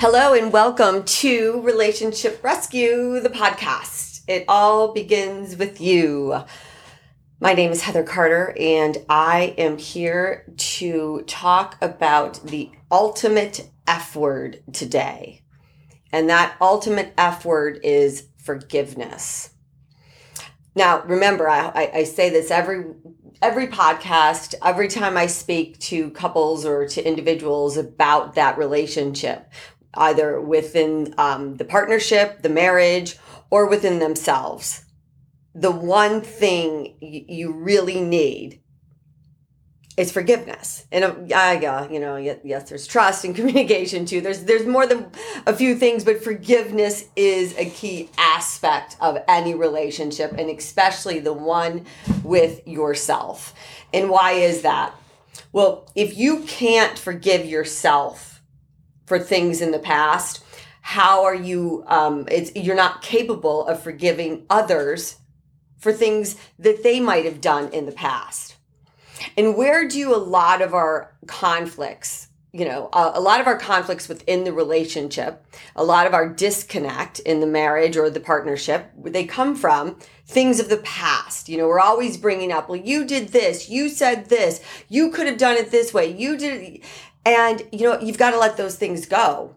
Hello and welcome to Relationship Rescue, the podcast. It all begins with you. My name is Heather Carter, and I am here to talk about the ultimate F word today. And that ultimate F word is forgiveness. Now, remember, I, I, I say this every every podcast, every time I speak to couples or to individuals about that relationship, either within um, the partnership, the marriage, or within themselves. The one thing y- you really need is forgiveness. And uh, yeah, you know, yes, there's trust and communication too. There's there's more than a few things, but forgiveness is a key aspect of any relationship, and especially the one with yourself. And why is that? Well, if you can't forgive yourself for things in the past. How are you um it's you're not capable of forgiving others for things that they might have done in the past. And where do a lot of our conflicts you know a, a, lot of our conflicts within the relationship a lot of our disconnect in the marriage or the partnership they come from things of the past. You know we're always bringing up well you did this you said this you could have done it this way you did and you know, you've got to let those things go.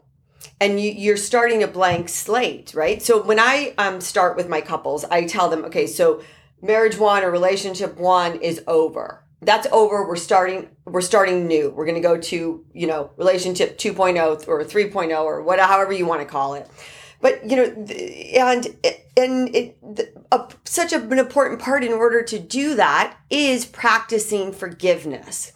And you, you're starting a blank slate, right? So when I um, start with my couples, I tell them, okay, so marriage one or relationship one is over. That's over. We're starting. We're starting new. We're going to go to you know relationship 2.0 or 3.0 or whatever, however you want to call it but you know and and it, a, such an important part in order to do that is practicing forgiveness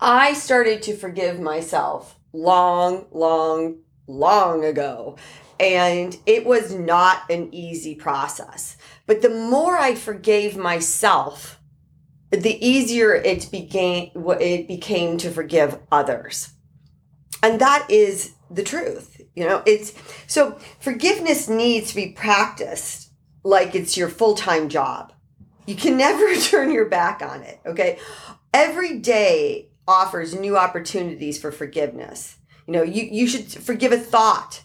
I started to forgive myself long, long, long ago. And it was not an easy process. But the more I forgave myself, the easier it became it became to forgive others. And that is the truth. You know, it's so forgiveness needs to be practiced like it's your full-time job. You can never turn your back on it, okay? Every day offers new opportunities for forgiveness. You know, you, you should forgive a thought,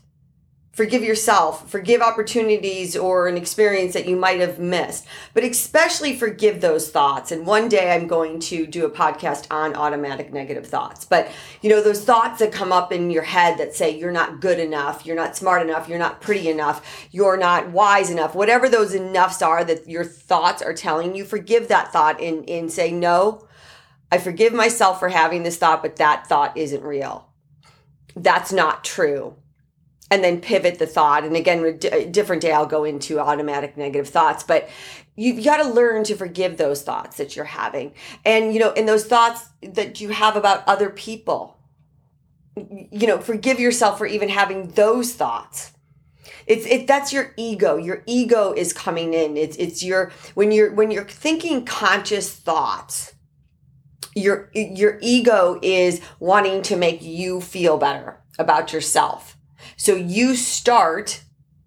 forgive yourself, forgive opportunities or an experience that you might have missed, but especially forgive those thoughts. And one day I'm going to do a podcast on automatic negative thoughts. But, you know, those thoughts that come up in your head that say you're not good enough, you're not smart enough, you're not pretty enough, you're not wise enough, whatever those enoughs are that your thoughts are telling you, forgive that thought and, and say, no, I forgive myself for having this thought, but that thought isn't real. That's not true. And then pivot the thought. And again, a different day, I'll go into automatic negative thoughts, but you've got to learn to forgive those thoughts that you're having. And, you know, in those thoughts that you have about other people, you know, forgive yourself for even having those thoughts it's it that's your ego your ego is coming in it's it's your when you're when you're thinking conscious thoughts your your ego is wanting to make you feel better about yourself. So you start,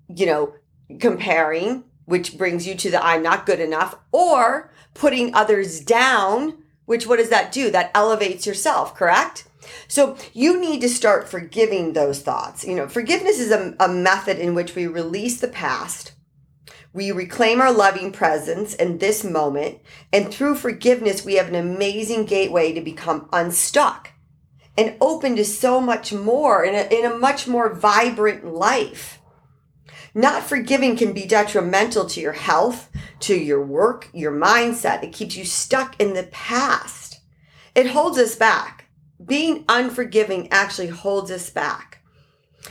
you know, comparing, which brings you to the I'm not good enough, or putting others down, which what does that do? That elevates yourself, correct? So you need to start forgiving those thoughts. You know, forgiveness is a, a method in which we release the past we reclaim our loving presence in this moment, and through forgiveness, we have an amazing gateway to become unstuck and open to so much more in a, in a much more vibrant life. Not forgiving can be detrimental to your health, to your work, your mindset. It keeps you stuck in the past. It holds us back. Being unforgiving actually holds us back.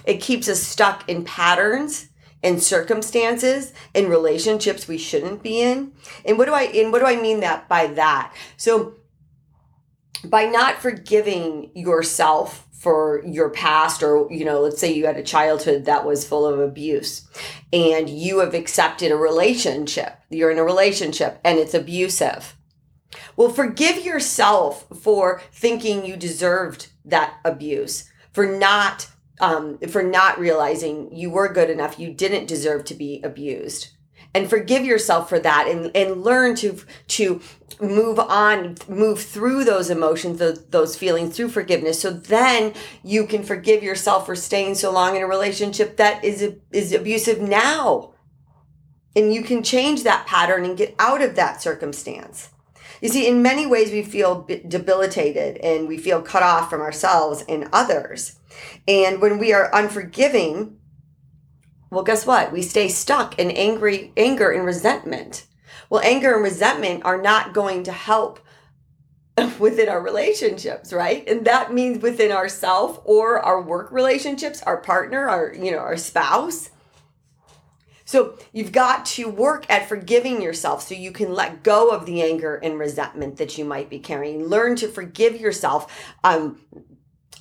It keeps us stuck in patterns in circumstances in relationships we shouldn't be in. And what do i and what do i mean that by that? So by not forgiving yourself for your past or you know let's say you had a childhood that was full of abuse and you have accepted a relationship you're in a relationship and it's abusive. Well forgive yourself for thinking you deserved that abuse for not um, for not realizing you were good enough, you didn't deserve to be abused. and forgive yourself for that and, and learn to to move on move through those emotions those, those feelings through forgiveness. So then you can forgive yourself for staying so long in a relationship that is is abusive now. And you can change that pattern and get out of that circumstance you see in many ways we feel debilitated and we feel cut off from ourselves and others and when we are unforgiving well, guess what? We stay stuck in angry anger and resentment. Well, anger and resentment are not going to help within our relationships, right? And that means within ourself or our work relationships, our partner, our, you know, our spouse. So you've got to work at forgiving yourself so you can let go of the anger and resentment that you might be carrying. Learn to forgive yourself. Um,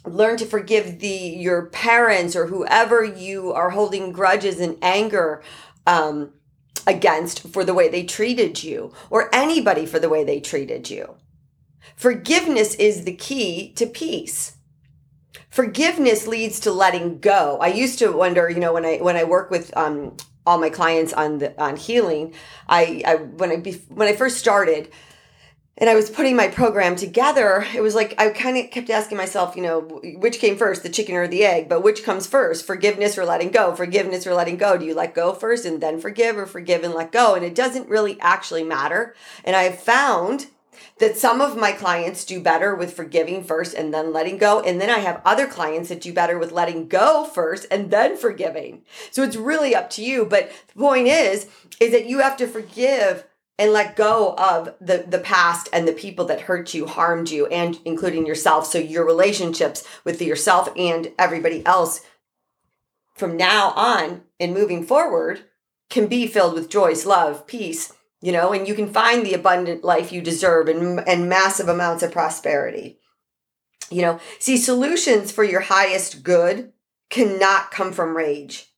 learn to forgive the your parents or whoever you are holding grudges and anger um, against for the way they treated you or anybody for the way they treated you forgiveness is the key to peace forgiveness leads to letting go i used to wonder you know when i when i work with um, all my clients on the on healing i, I when i when i first started and I was putting my program together, it was like I kind of kept asking myself, you know, which came first, the chicken or the egg? But which comes first, forgiveness or letting go? Forgiveness or letting go? Do you let go first and then forgive, or forgive and let go? And it doesn't really actually matter. And I found that some of my clients do better with forgiving first and then letting go. And then I have other clients that do better with letting go first and then forgiving. So it's really up to you. But the point is, is that you have to forgive and let go of the the past and the people that hurt you harmed you and including yourself so your relationships with yourself and everybody else from now on and moving forward can be filled with joy love peace you know and you can find the abundant life you deserve and and massive amounts of prosperity you know see solutions for your highest good cannot come from rage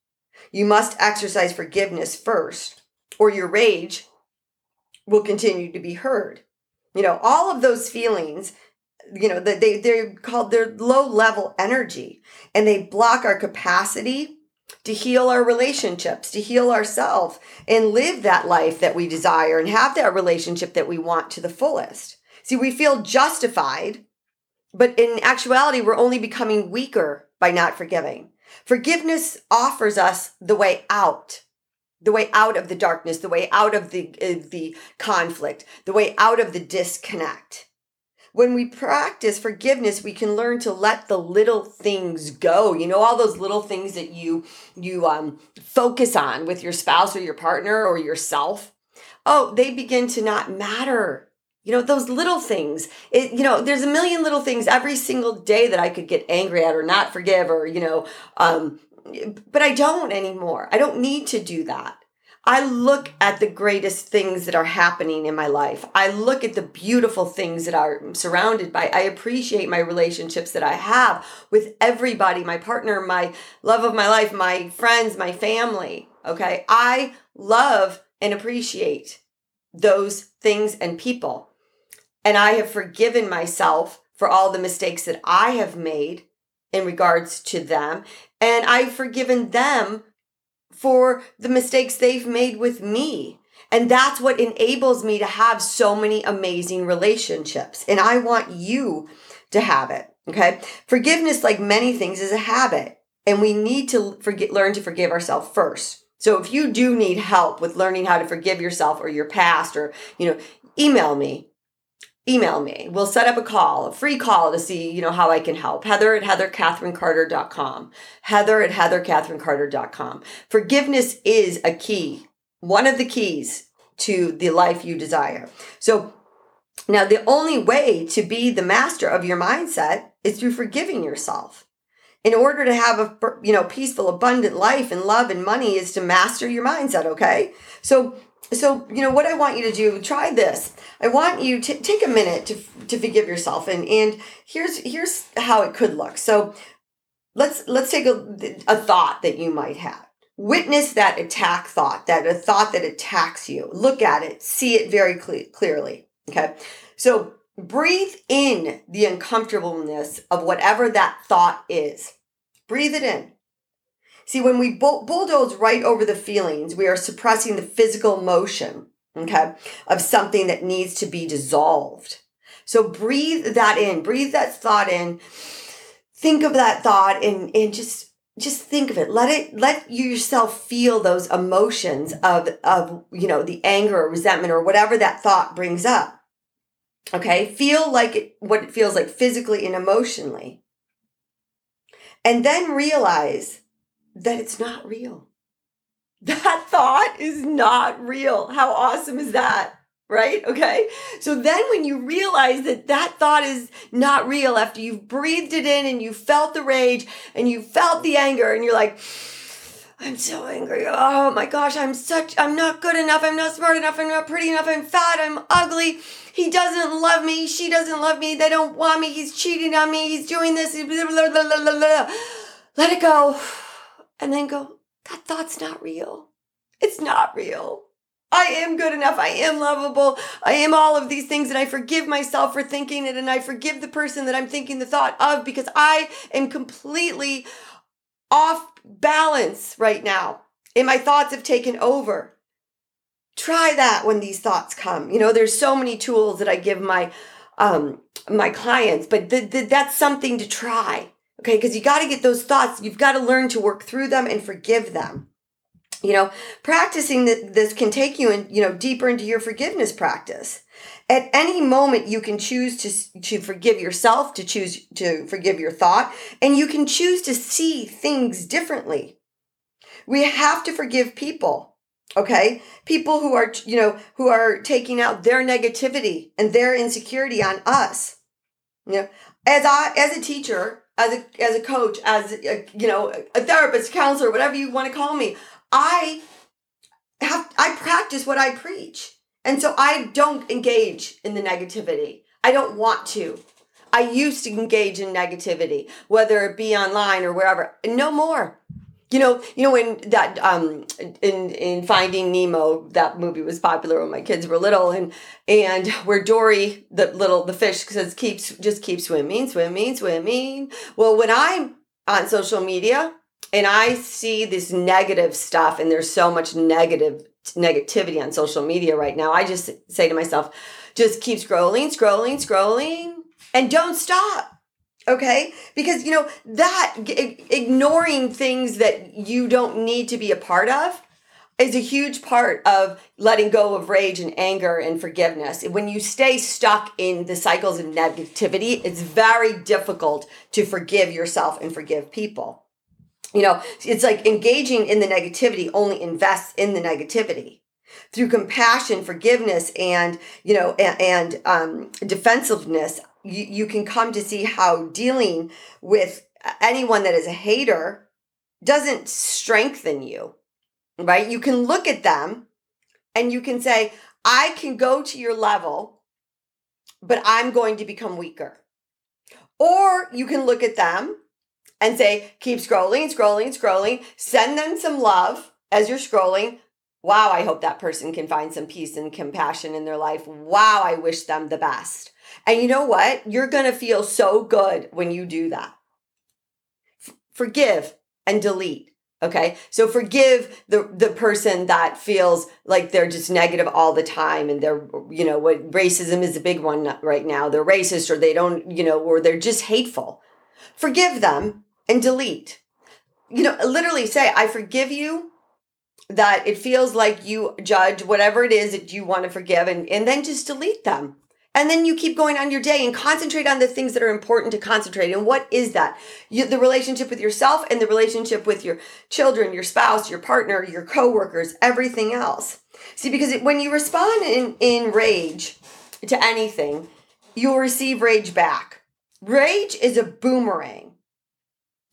you must exercise forgiveness first or your rage will continue to be heard. You know, all of those feelings, you know, that they they're called their low level energy and they block our capacity to heal our relationships, to heal ourselves and live that life that we desire and have that relationship that we want to the fullest. See, we feel justified, but in actuality, we're only becoming weaker by not forgiving. Forgiveness offers us the way out the way out of the darkness, the way out of the uh, the conflict, the way out of the disconnect. When we practice forgiveness, we can learn to let the little things go. You know all those little things that you you um focus on with your spouse or your partner or yourself. Oh, they begin to not matter. You know, those little things. It, you know, there's a million little things every single day that I could get angry at or not forgive or, you know, um, but I don't anymore. I don't need to do that. I look at the greatest things that are happening in my life. I look at the beautiful things that I'm surrounded by. I appreciate my relationships that I have with everybody, my partner, my love of my life, my friends, my family. Okay. I love and appreciate those things and people. And I have forgiven myself for all the mistakes that I have made in regards to them. And I've forgiven them for the mistakes they've made with me. And that's what enables me to have so many amazing relationships. And I want you to have it. Okay. Forgiveness, like many things, is a habit. And we need to forget, learn to forgive ourselves first. So if you do need help with learning how to forgive yourself or your past, or, you know, email me email me. We'll set up a call, a free call to see, you know, how I can help. Heather at heathercatherinecarter.com. Heather at heathercatherinecarter.com. Forgiveness is a key, one of the keys to the life you desire. So now the only way to be the master of your mindset is through forgiving yourself. In order to have a you know peaceful abundant life and love and money is to master your mindset, okay? So so you know what i want you to do try this. I want you to take a minute to to forgive yourself and and here's here's how it could look. So let's let's take a, a thought that you might have. Witness that attack thought that a thought that attacks you. Look at it. See it very cle- clearly. Okay? So breathe in the uncomfortableness of whatever that thought is. Breathe it in See, when we bull- bulldoze right over the feelings, we are suppressing the physical motion, okay, of something that needs to be dissolved. So breathe that in, breathe that thought in. Think of that thought and, and just just think of it let it let yourself feel those emotions of of you know the anger or resentment or whatever that thought brings up okay feel like it, what it feels like physically and emotionally and then realize that it's not real that thought is not real how awesome is that right? Okay. So then when you realize that that thought is not real after you've breathed it in and you felt the rage and you felt the anger and you're like, I'm so angry. Oh my gosh, I'm such, I'm not good enough. I'm not smart enough. I'm not pretty enough. I'm fat. I'm ugly. He doesn't love me. She doesn't love me. They don't want me. He's cheating on me. He's doing this. Let it go. And then go, that thought's not real. It's not real. I am good enough. I am lovable. I am all of these things. And I forgive myself for thinking it. And I forgive the person that I'm thinking the thought of because I am completely off balance right now. And my thoughts have taken over. Try that when these thoughts come. You know, there's so many tools that I give my um my clients, but th- th- that's something to try. Okay, because you got to get those thoughts. You've got to learn to work through them and forgive them. You know practicing this can take you in you know deeper into your forgiveness practice. At any moment you can choose to to forgive yourself to choose to forgive your thought and you can choose to see things differently. We have to forgive people okay? People who are you know who are taking out their negativity and their insecurity on us. You know as i as a teacher as a as a coach as a, you know a therapist counselor whatever you want to call me I have I practice what I preach. And so I don't engage in the negativity. I don't want to. I used to engage in negativity, whether it be online or wherever. No more. You know, you know when that um in in Finding Nemo, that movie was popular when my kids were little, and and where Dory, the little the fish, says keeps just keep swimming, swimming, swimming. Well, when I'm on social media, and I see this negative stuff, and there's so much negative negativity on social media right now. I just say to myself, just keep scrolling, scrolling, scrolling, and don't stop. Okay? Because, you know, that ignoring things that you don't need to be a part of is a huge part of letting go of rage and anger and forgiveness. When you stay stuck in the cycles of negativity, it's very difficult to forgive yourself and forgive people you know it's like engaging in the negativity only invests in the negativity through compassion forgiveness and you know and, and um, defensiveness you, you can come to see how dealing with anyone that is a hater doesn't strengthen you right you can look at them and you can say i can go to your level but i'm going to become weaker or you can look at them and say, keep scrolling, scrolling, scrolling. Send them some love as you're scrolling. Wow, I hope that person can find some peace and compassion in their life. Wow, I wish them the best. And you know what? You're going to feel so good when you do that. F- forgive and delete. Okay. So forgive the, the person that feels like they're just negative all the time and they're, you know, what racism is a big one right now. They're racist or they don't, you know, or they're just hateful. Forgive them and delete. You know, literally say, I forgive you that it feels like you judge whatever it is that you want to forgive and, and then just delete them. And then you keep going on your day and concentrate on the things that are important to concentrate. And what is that? You, the relationship with yourself and the relationship with your children, your spouse, your partner, your coworkers, everything else. See, because it, when you respond in, in rage to anything, you'll receive rage back. Rage is a boomerang.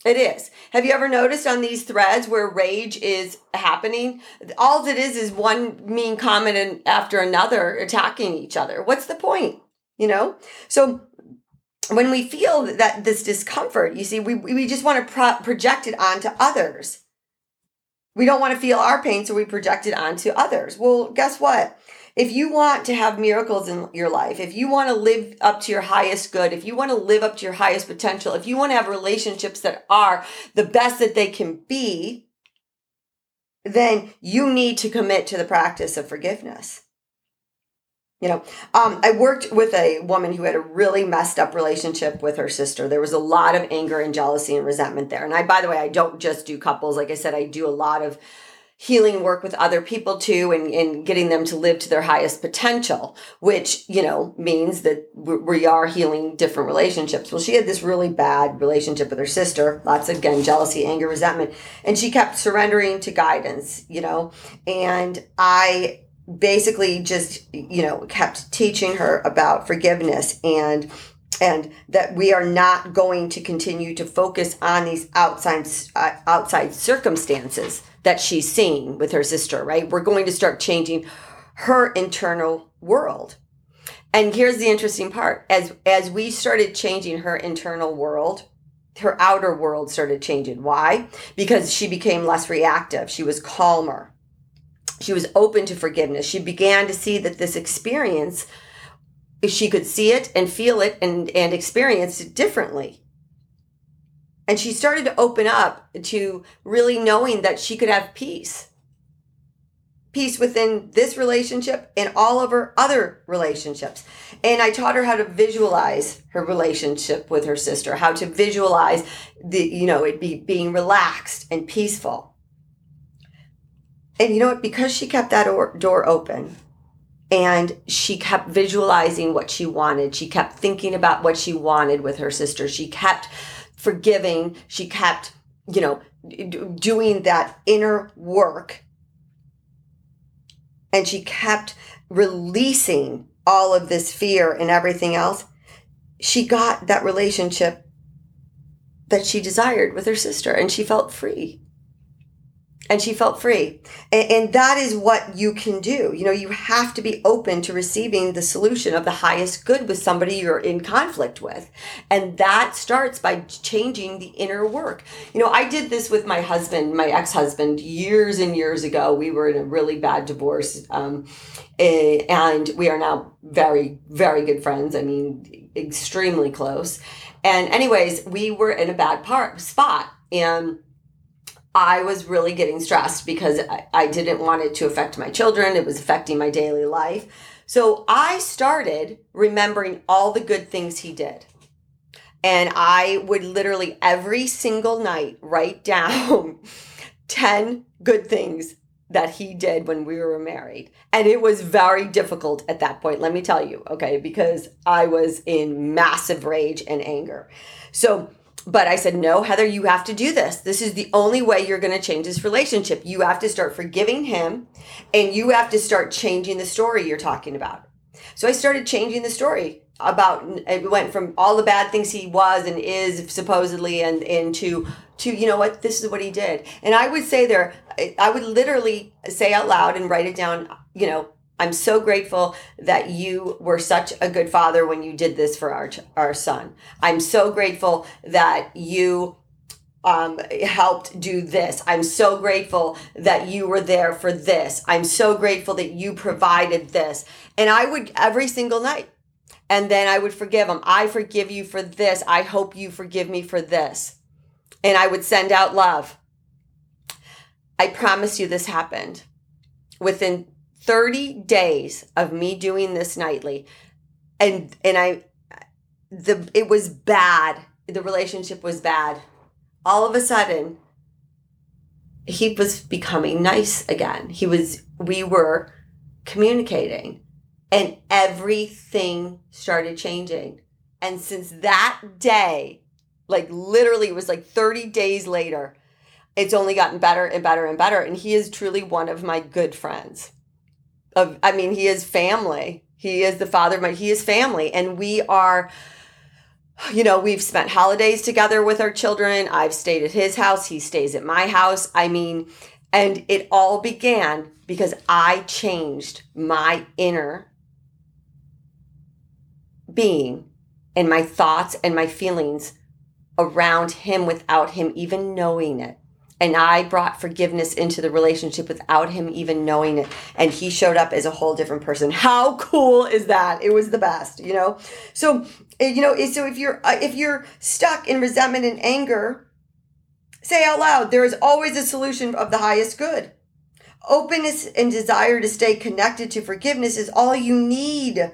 It is. Have you ever noticed on these threads where rage is happening? All it is is one mean comment and after another attacking each other. What's the point? You know? So when we feel that this discomfort, you see, we, we just want to pro- project it onto others. We don't want to feel our pain, so we project it onto others. Well, guess what? if you want to have miracles in your life, if you want to live up to your highest good, if you want to live up to your highest potential, if you want to have relationships that are the best that they can be, then you need to commit to the practice of forgiveness. You know, um, I worked with a woman who had a really messed up relationship with her sister. There was a lot of anger and jealousy and resentment there. And I, by the way, I don't just do couples. Like I said, I do a lot of healing work with other people too and, and getting them to live to their highest potential which you know means that we are healing different relationships well she had this really bad relationship with her sister lots of again jealousy anger resentment and she kept surrendering to guidance you know and i basically just you know kept teaching her about forgiveness and and that we are not going to continue to focus on these outside uh, outside circumstances that she's seeing with her sister, right? We're going to start changing her internal world. And here's the interesting part. As as we started changing her internal world, her outer world started changing. Why? Because she became less reactive. She was calmer. She was open to forgiveness. She began to see that this experience she could see it and feel it and and experience it differently and she started to open up to really knowing that she could have peace. Peace within this relationship and all of her other relationships. And I taught her how to visualize her relationship with her sister, how to visualize the, you know, it be being relaxed and peaceful. And you know what? Because she kept that door open and she kept visualizing what she wanted, she kept thinking about what she wanted with her sister, she kept forgiving. She kept, you know, doing that inner work. And she kept releasing all of this fear and everything else. She got that relationship that she desired with her sister and she felt free and she felt free. And, and, that is what you can do. You know, you have to be open to receiving the solution of the highest good with somebody you're in conflict with. And that starts by changing the inner work. You know, I did this with my husband, my ex husband, years and years ago. We were in a really bad divorce. Um, and we are now very, very good friends. I mean, extremely close. And, anyways, we were in a bad part, spot. And I was really getting stressed because I, I didn't want it to affect my children. It was affecting my daily life. So I started remembering all the good things he did. And I would literally every single night write down 10 good things that he did when we were married. And it was very difficult at that point, let me tell you, okay, because I was in massive rage and anger. So but I said, no, Heather, you have to do this. This is the only way you're going to change this relationship. You have to start forgiving him and you have to start changing the story you're talking about. So I started changing the story about it went from all the bad things he was and is supposedly and into to you know what this is what he did and i would say there i would literally say out loud and write it down you know I'm so grateful that you were such a good father when you did this for our our son. I'm so grateful that you um, helped do this. I'm so grateful that you were there for this. I'm so grateful that you provided this. And I would every single night. And then I would forgive him. I forgive you for this. I hope you forgive me for this. And I would send out love. I promise you this happened. Within 30 days of me doing this nightly and and I the it was bad. The relationship was bad. All of a sudden he was becoming nice again. He was we were communicating and everything started changing. And since that day, like literally it was like 30 days later, it's only gotten better and better and better and he is truly one of my good friends of I mean, he is family. He is the father of my he is family. And we are you know, we've spent holidays together with our children. I've stayed at his house. He stays at my house. I mean, and it all began because I changed my inner being and my thoughts and my feelings around him without him even knowing it and I brought forgiveness into the relationship without him even knowing it. And he showed up as a whole different person. How cool is that? It was the best, you know? So, eh, you know, so if you're, uh, if you're stuck in resentment and anger, say out loud, there is always a solution of the highest good. openness and desire to stay connected to forgiveness is all you need.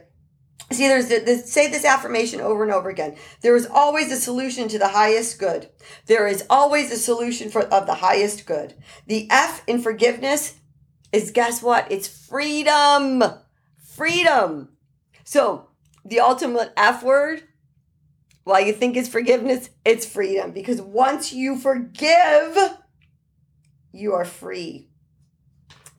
See, there's this, say this affirmation over and over again. There is always a solution to the highest good. There is always a solution for of the highest good. The F in forgiveness is guess what? It's freedom. Freedom. So the ultimate F word, while you think it's forgiveness, it's freedom. Because once you forgive, you are free.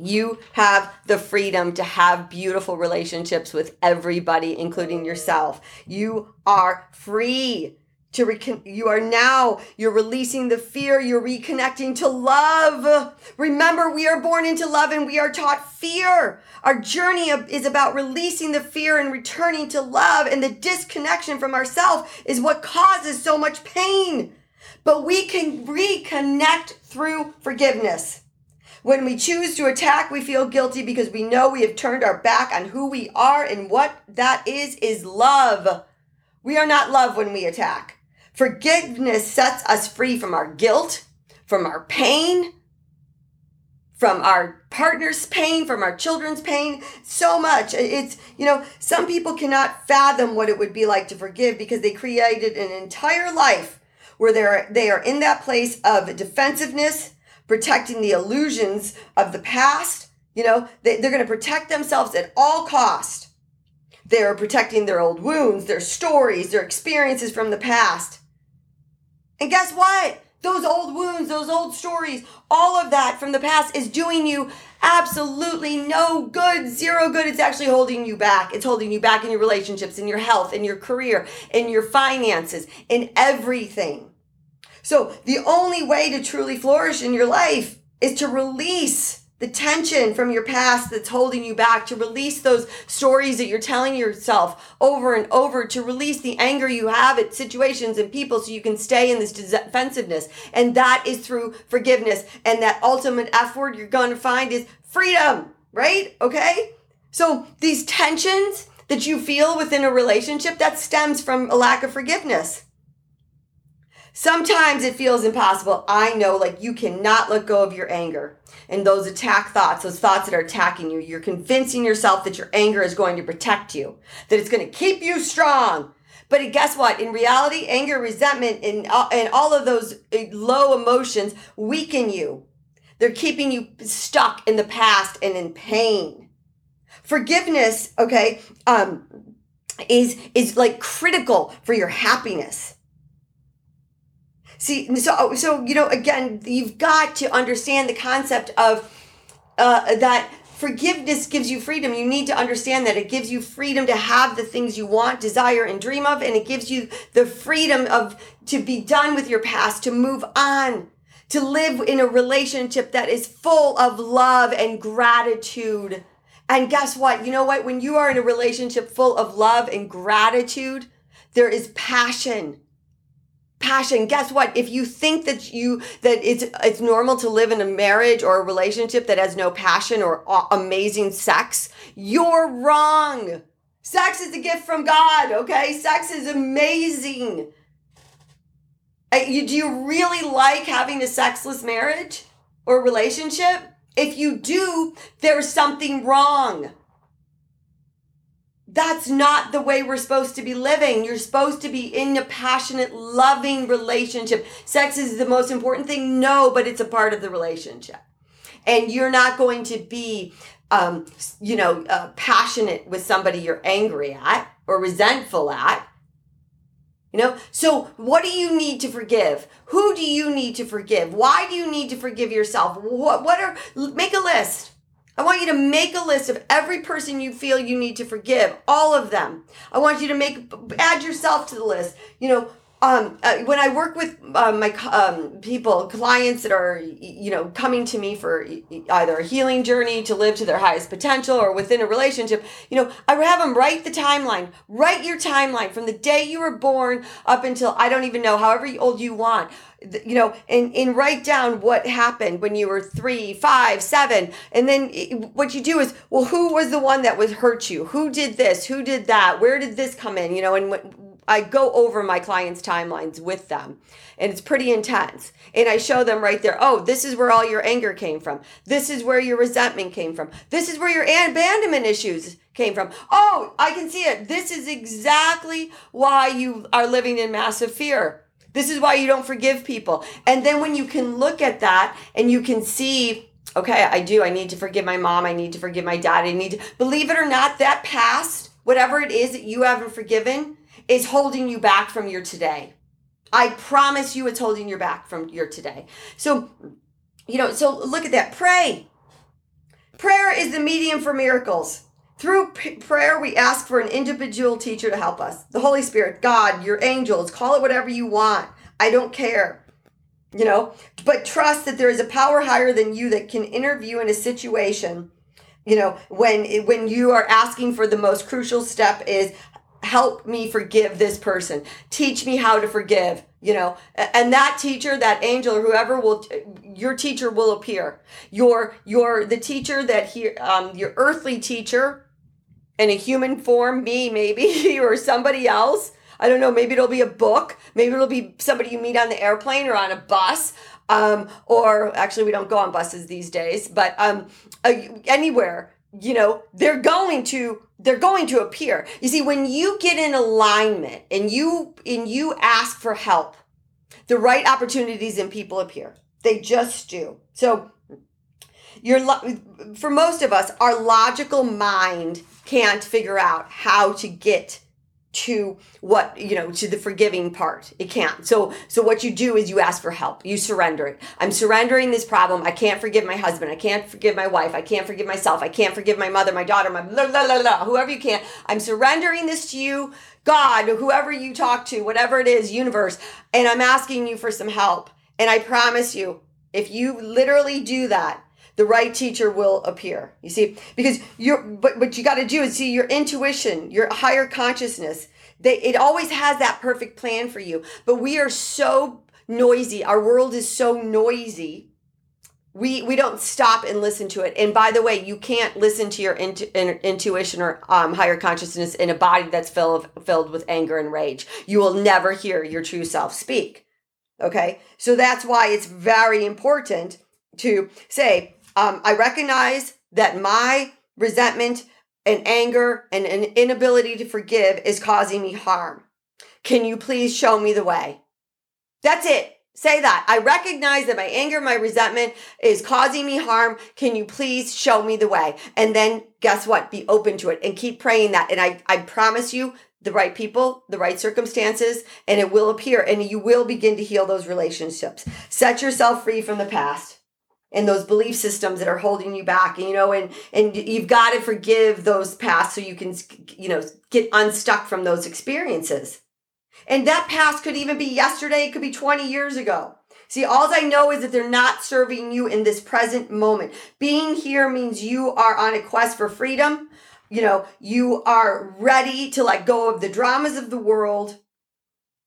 You have the freedom to have beautiful relationships with everybody, including yourself. You are free to recon- you are now you're releasing the fear you're reconnecting to love. Remember we are born into love and we are taught fear. Our journey is about releasing the fear and returning to love and the disconnection from ourself is what causes so much pain. But we can reconnect through forgiveness when we choose to attack, we feel guilty because we know we have turned our back on who we are, and what that is, is love. We are not love when we attack. Forgiveness sets us free from our guilt, from our pain, from our partner's pain, from our children's pain, so much. It's, you know, some people cannot fathom what it would be like to forgive because they created an entire life where they're, they are in that place of defensiveness, protecting the illusions of the past. You know, they, they're going to protect themselves at all cost. They're protecting their old wounds, their stories, their experiences from the past. And guess what? Those old wounds, those old stories, all of that from the past is doing you absolutely no good, zero good. It's actually holding you back. It's holding you back in your relationships, in your health, in your career, in your finances, in everything. So the only way to truly flourish in your life is to release the tension from your past that's holding you back, to release those stories that you're telling yourself over and over, to release the anger you have at situations and people so you can stay in this defensiveness. And that is through forgiveness. And that ultimate F word you're going to find is freedom, right? Okay? So these tensions that you feel within a relationship, that stems from a lack of forgiveness. Sometimes it feels impossible. I know, like, you cannot let go of your anger and those attack thoughts, those thoughts that are attacking you. You're convincing yourself that your anger is going to protect you, that it's going to keep you strong. But guess what? In reality, anger, resentment, and, and all of those uh, low emotions weaken you. They're keeping you stuck in the past and in pain. Forgiveness, okay, um, is is like critical for your happiness See, so so you know, again, you've got to understand the concept of uh, that forgiveness gives you freedom. You need to understand that it gives you freedom to have the things you want, desire, and dream of, and it gives you the freedom of to be done with your past, to move on, to live in a relationship that is full of love and gratitude. And guess what? You know what? When you are in a relationship full of love and gratitude, there is passion passion. Guess what? If you think that you that it's it's normal to live in a marriage or a relationship that has no passion or amazing sex you're wrong. Sex is a gift from god okay? Sex is amazing. You, do you really like having a sexless marriage or relationship? If you do there's something wrong that's not the way we're supposed to be living. You're supposed to be in a passionate, loving relationship. Sex is the most important thing. No, but it's a part of the relationship. And you're not going to be, um, you know, uh, passionate with somebody you're angry at or resentful at. You know, so what do you need to forgive? Who do you need to forgive? Why do you need to forgive yourself? What, what are, make a list I want you to make a list of every person you feel you need to forgive, all of them. I want you to make add yourself to the list. You know, um, uh, when I work with uh, my um, people, clients that are, you know, coming to me for either a healing journey to live to their highest potential or within a relationship, you know, I have them write the timeline, write your timeline from the day you were born up until I don't even know, however old you want, you know, and, and write down what happened when you were three, five, seven. And then what you do is, well, who was the one that was hurt you? Who did this? Who did that? Where did this come in? You know, and I go over my clients' timelines with them and it's pretty intense. And I show them right there, oh, this is where all your anger came from. This is where your resentment came from. This is where your abandonment issues came from. Oh, I can see it. This is exactly why you are living in massive fear. This is why you don't forgive people. And then when you can look at that and you can see, okay, I do. I need to forgive my mom. I need to forgive my dad. I need to, believe it or not, that past, whatever it is that you haven't forgiven, is holding you back from your today. I promise you it's holding you back from your today. So, you know, so look at that. Pray. Prayer is the medium for miracles. Through p- prayer, we ask for an individual teacher to help us. The Holy Spirit, God, your angels, call it whatever you want. I don't care. You know, but trust that there is a power higher than you that can interview in a situation you know when when you are asking for the most crucial step is help me forgive this person teach me how to forgive you know and that teacher that angel or whoever will your teacher will appear your your the teacher that here um your earthly teacher in a human form me maybe or somebody else. I don't know maybe it'll be a book. Maybe it'll be somebody you meet on the airplane or on a bus. Um or actually we don't go on buses these days but um uh, anywhere you know they're going to they're going to appear. You see when you get in alignment and you and you ask for help the right opportunities and people appear. They just do. So you're for most of us our logical mind can't figure out how to get to what you know to the forgiving part. It can't. So so what you do is you ask for help. You surrender it. I'm surrendering this problem. I can't forgive my husband. I can't forgive my wife. I can't forgive myself. I can't forgive my mother my daughter my blah, blah, blah, blah, whoever you can. I'm surrendering this to you. God whoever you talk to whatever it is universe and i'm asking you for some help. And i promise you if you literally do that the right teacher will appear. You see, because you're, but what you got to do is see your intuition, your higher consciousness. They, it always has that perfect plan for you. But we are so noisy. Our world is so noisy. We we don't stop and listen to it. And by the way, you can't listen to your intu- intuition or um, higher consciousness in a body that's filled filled with anger and rage. You will never hear your true self speak. Okay, so that's why it's very important to say um, I recognize that my resentment and anger and an inability to forgive is causing me harm. Can you please show me the way? That's it. Say that. I recognize that my anger, my resentment is causing me harm. Can you please show me the way? And then guess what? Be open to it and keep praying that. And I, I promise you the right people, the right circumstances, and it will appear and you will begin to heal those relationships. Set yourself free from the past and those belief systems that are holding you back and you know and and you've got to forgive those past so you can you know get unstuck from those experiences. And that past could even be yesterday it could be 20 years ago. See all i know is that they're not serving you in this present moment. Being here means you are on a quest for freedom. You know you are ready to let go of the dramas of the world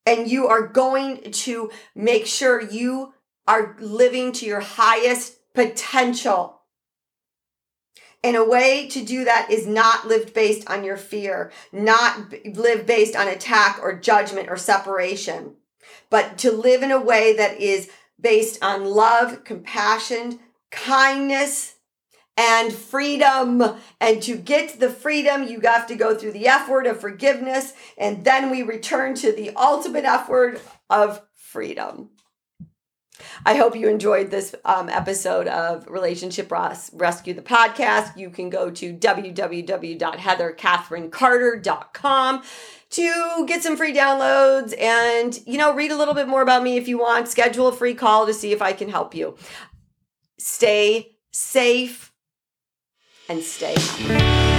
and you are going to make sure you are living to your highest potential. And a way to do that is not lived based on your fear, not live based on attack or judgment or separation, but to live in a way that is based on love, compassion, kindness, and freedom. And to get the freedom, you have to go through the F word of forgiveness. And then we return to the ultimate F word of freedom. I hope you enjoyed this um, episode of Relationship Rescue, the podcast. You can go to www.heathercatherinecarter.com to get some free downloads and, you know, read a little bit more about me if you want. Schedule a free call to see if I can help you. Stay safe and stay happy.